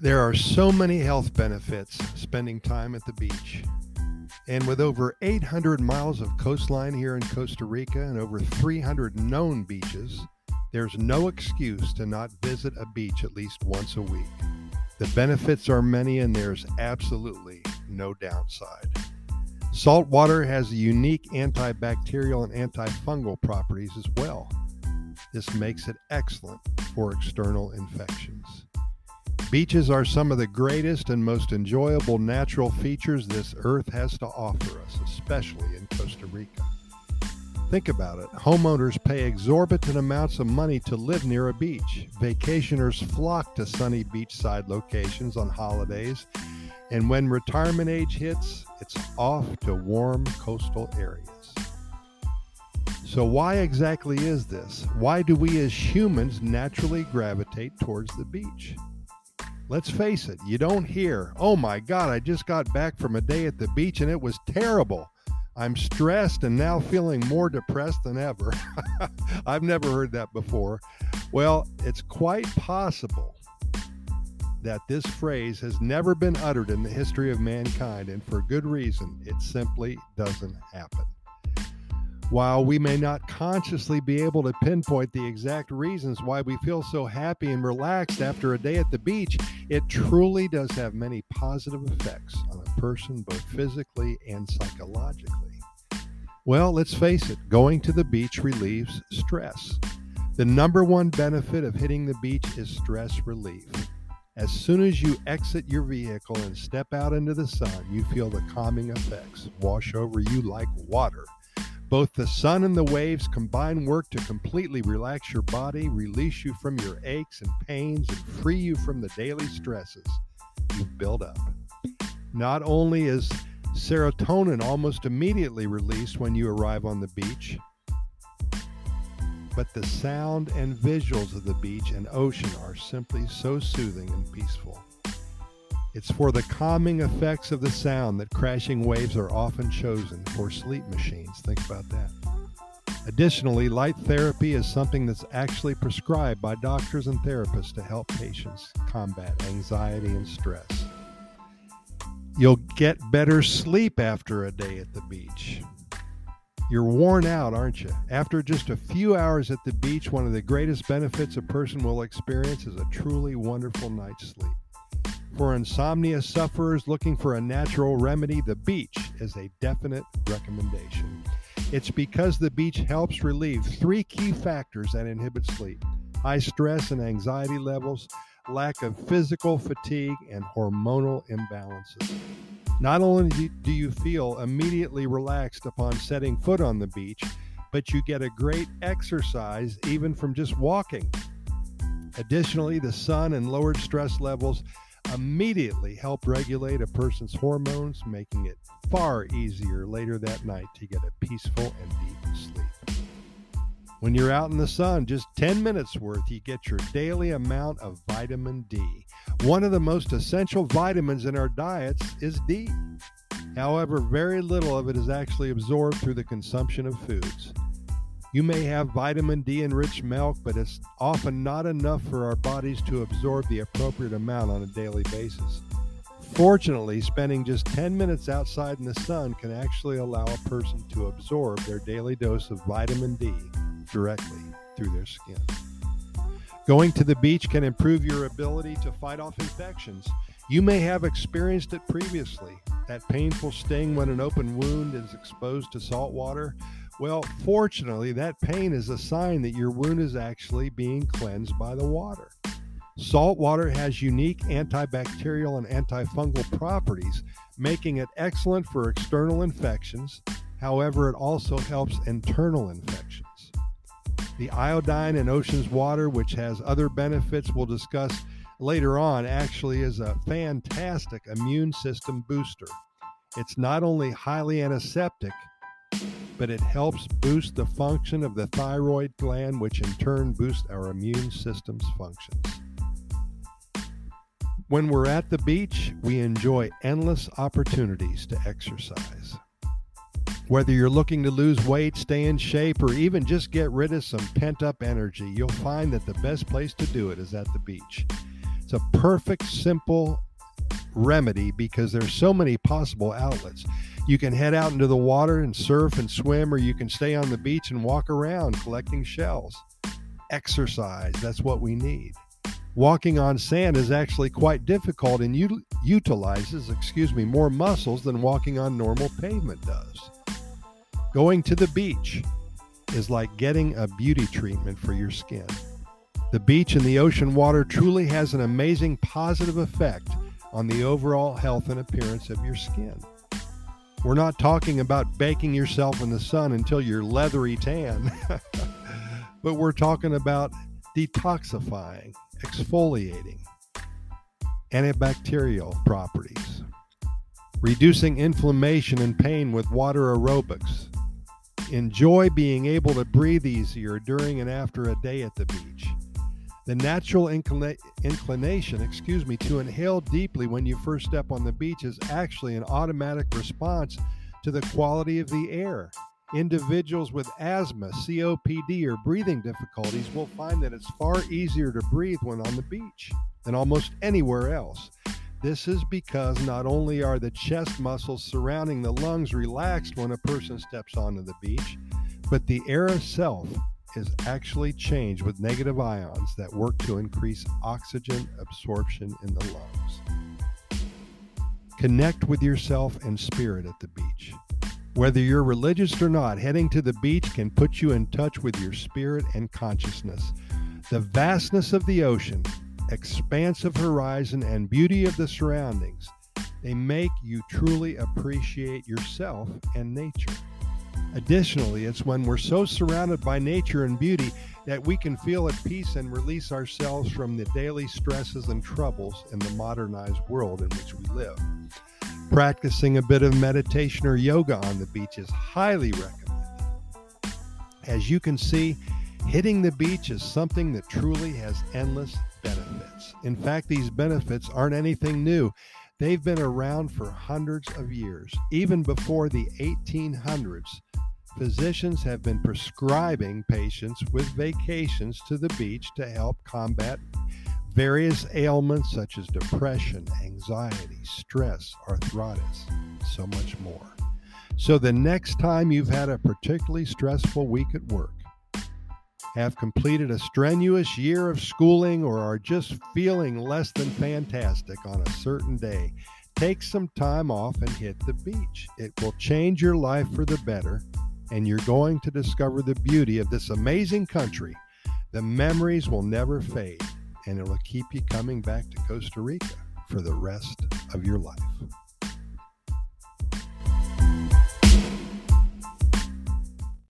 There are so many health benefits spending time at the beach. And with over 800 miles of coastline here in Costa Rica and over 300 known beaches, there's no excuse to not visit a beach at least once a week. The benefits are many and there's absolutely no downside. Salt water has unique antibacterial and antifungal properties as well. This makes it excellent for external infections. Beaches are some of the greatest and most enjoyable natural features this earth has to offer us, especially in Costa Rica. Think about it. Homeowners pay exorbitant amounts of money to live near a beach. Vacationers flock to sunny beachside locations on holidays. And when retirement age hits, it's off to warm coastal areas. So, why exactly is this? Why do we as humans naturally gravitate towards the beach? Let's face it, you don't hear, oh my God, I just got back from a day at the beach and it was terrible. I'm stressed and now feeling more depressed than ever. I've never heard that before. Well, it's quite possible that this phrase has never been uttered in the history of mankind, and for good reason. It simply doesn't happen. While we may not consciously be able to pinpoint the exact reasons why we feel so happy and relaxed after a day at the beach, it truly does have many positive effects on a person, both physically and psychologically. Well, let's face it, going to the beach relieves stress. The number one benefit of hitting the beach is stress relief. As soon as you exit your vehicle and step out into the sun, you feel the calming effects wash over you like water. Both the sun and the waves combine work to completely relax your body, release you from your aches and pains, and free you from the daily stresses you've built up. Not only is serotonin almost immediately released when you arrive on the beach, but the sound and visuals of the beach and ocean are simply so soothing and peaceful. It's for the calming effects of the sound that crashing waves are often chosen for sleep machines. Think about that. Additionally, light therapy is something that's actually prescribed by doctors and therapists to help patients combat anxiety and stress. You'll get better sleep after a day at the beach. You're worn out, aren't you? After just a few hours at the beach, one of the greatest benefits a person will experience is a truly wonderful night's sleep. For insomnia sufferers looking for a natural remedy, the beach is a definite recommendation. It's because the beach helps relieve three key factors that inhibit sleep high stress and anxiety levels, lack of physical fatigue, and hormonal imbalances. Not only do you feel immediately relaxed upon setting foot on the beach, but you get a great exercise even from just walking. Additionally, the sun and lowered stress levels immediately help regulate a person's hormones, making it far easier later that night to get a peaceful and deep sleep. When you're out in the sun, just 10 minutes worth, you get your daily amount of vitamin D. One of the most essential vitamins in our diets is D. However, very little of it is actually absorbed through the consumption of foods. You may have vitamin D enriched milk, but it's often not enough for our bodies to absorb the appropriate amount on a daily basis. Fortunately, spending just 10 minutes outside in the sun can actually allow a person to absorb their daily dose of vitamin D directly through their skin. Going to the beach can improve your ability to fight off infections. You may have experienced it previously that painful sting when an open wound is exposed to salt water well, fortunately, that pain is a sign that your wound is actually being cleansed by the water. Salt water has unique antibacterial and antifungal properties, making it excellent for external infections. However, it also helps internal infections. The iodine in ocean's water, which has other benefits we'll discuss later on, actually is a fantastic immune system booster. It's not only highly antiseptic, but it helps boost the function of the thyroid gland, which in turn boosts our immune system's functions. When we're at the beach, we enjoy endless opportunities to exercise. Whether you're looking to lose weight, stay in shape, or even just get rid of some pent up energy, you'll find that the best place to do it is at the beach. It's a perfect, simple remedy because there's so many possible outlets. You can head out into the water and surf and swim, or you can stay on the beach and walk around collecting shells. Exercise, that's what we need. Walking on sand is actually quite difficult and u- utilizes, excuse me, more muscles than walking on normal pavement does. Going to the beach is like getting a beauty treatment for your skin. The beach and the ocean water truly has an amazing positive effect on the overall health and appearance of your skin. We're not talking about baking yourself in the sun until you're leathery tan, but we're talking about detoxifying, exfoliating, antibacterial properties, reducing inflammation and pain with water aerobics. Enjoy being able to breathe easier during and after a day at the beach. The natural inclina- inclination, excuse me, to inhale deeply when you first step on the beach is actually an automatic response to the quality of the air. Individuals with asthma, COPD, or breathing difficulties will find that it's far easier to breathe when on the beach than almost anywhere else. This is because not only are the chest muscles surrounding the lungs relaxed when a person steps onto the beach, but the air itself is actually changed with negative ions that work to increase oxygen absorption in the lungs. Connect with yourself and spirit at the beach. Whether you're religious or not, heading to the beach can put you in touch with your spirit and consciousness. The vastness of the ocean, expansive horizon, and beauty of the surroundings, they make you truly appreciate yourself and nature. Additionally, it's when we're so surrounded by nature and beauty that we can feel at peace and release ourselves from the daily stresses and troubles in the modernized world in which we live. Practicing a bit of meditation or yoga on the beach is highly recommended. As you can see, hitting the beach is something that truly has endless benefits. In fact, these benefits aren't anything new. They've been around for hundreds of years. Even before the 1800s, physicians have been prescribing patients with vacations to the beach to help combat various ailments such as depression, anxiety, stress, arthritis, so much more. So, the next time you've had a particularly stressful week at work, have completed a strenuous year of schooling, or are just feeling less than fantastic on a certain day, take some time off and hit the beach. It will change your life for the better and you're going to discover the beauty of this amazing country. The memories will never fade, and it will keep you coming back to Costa Rica for the rest of your life.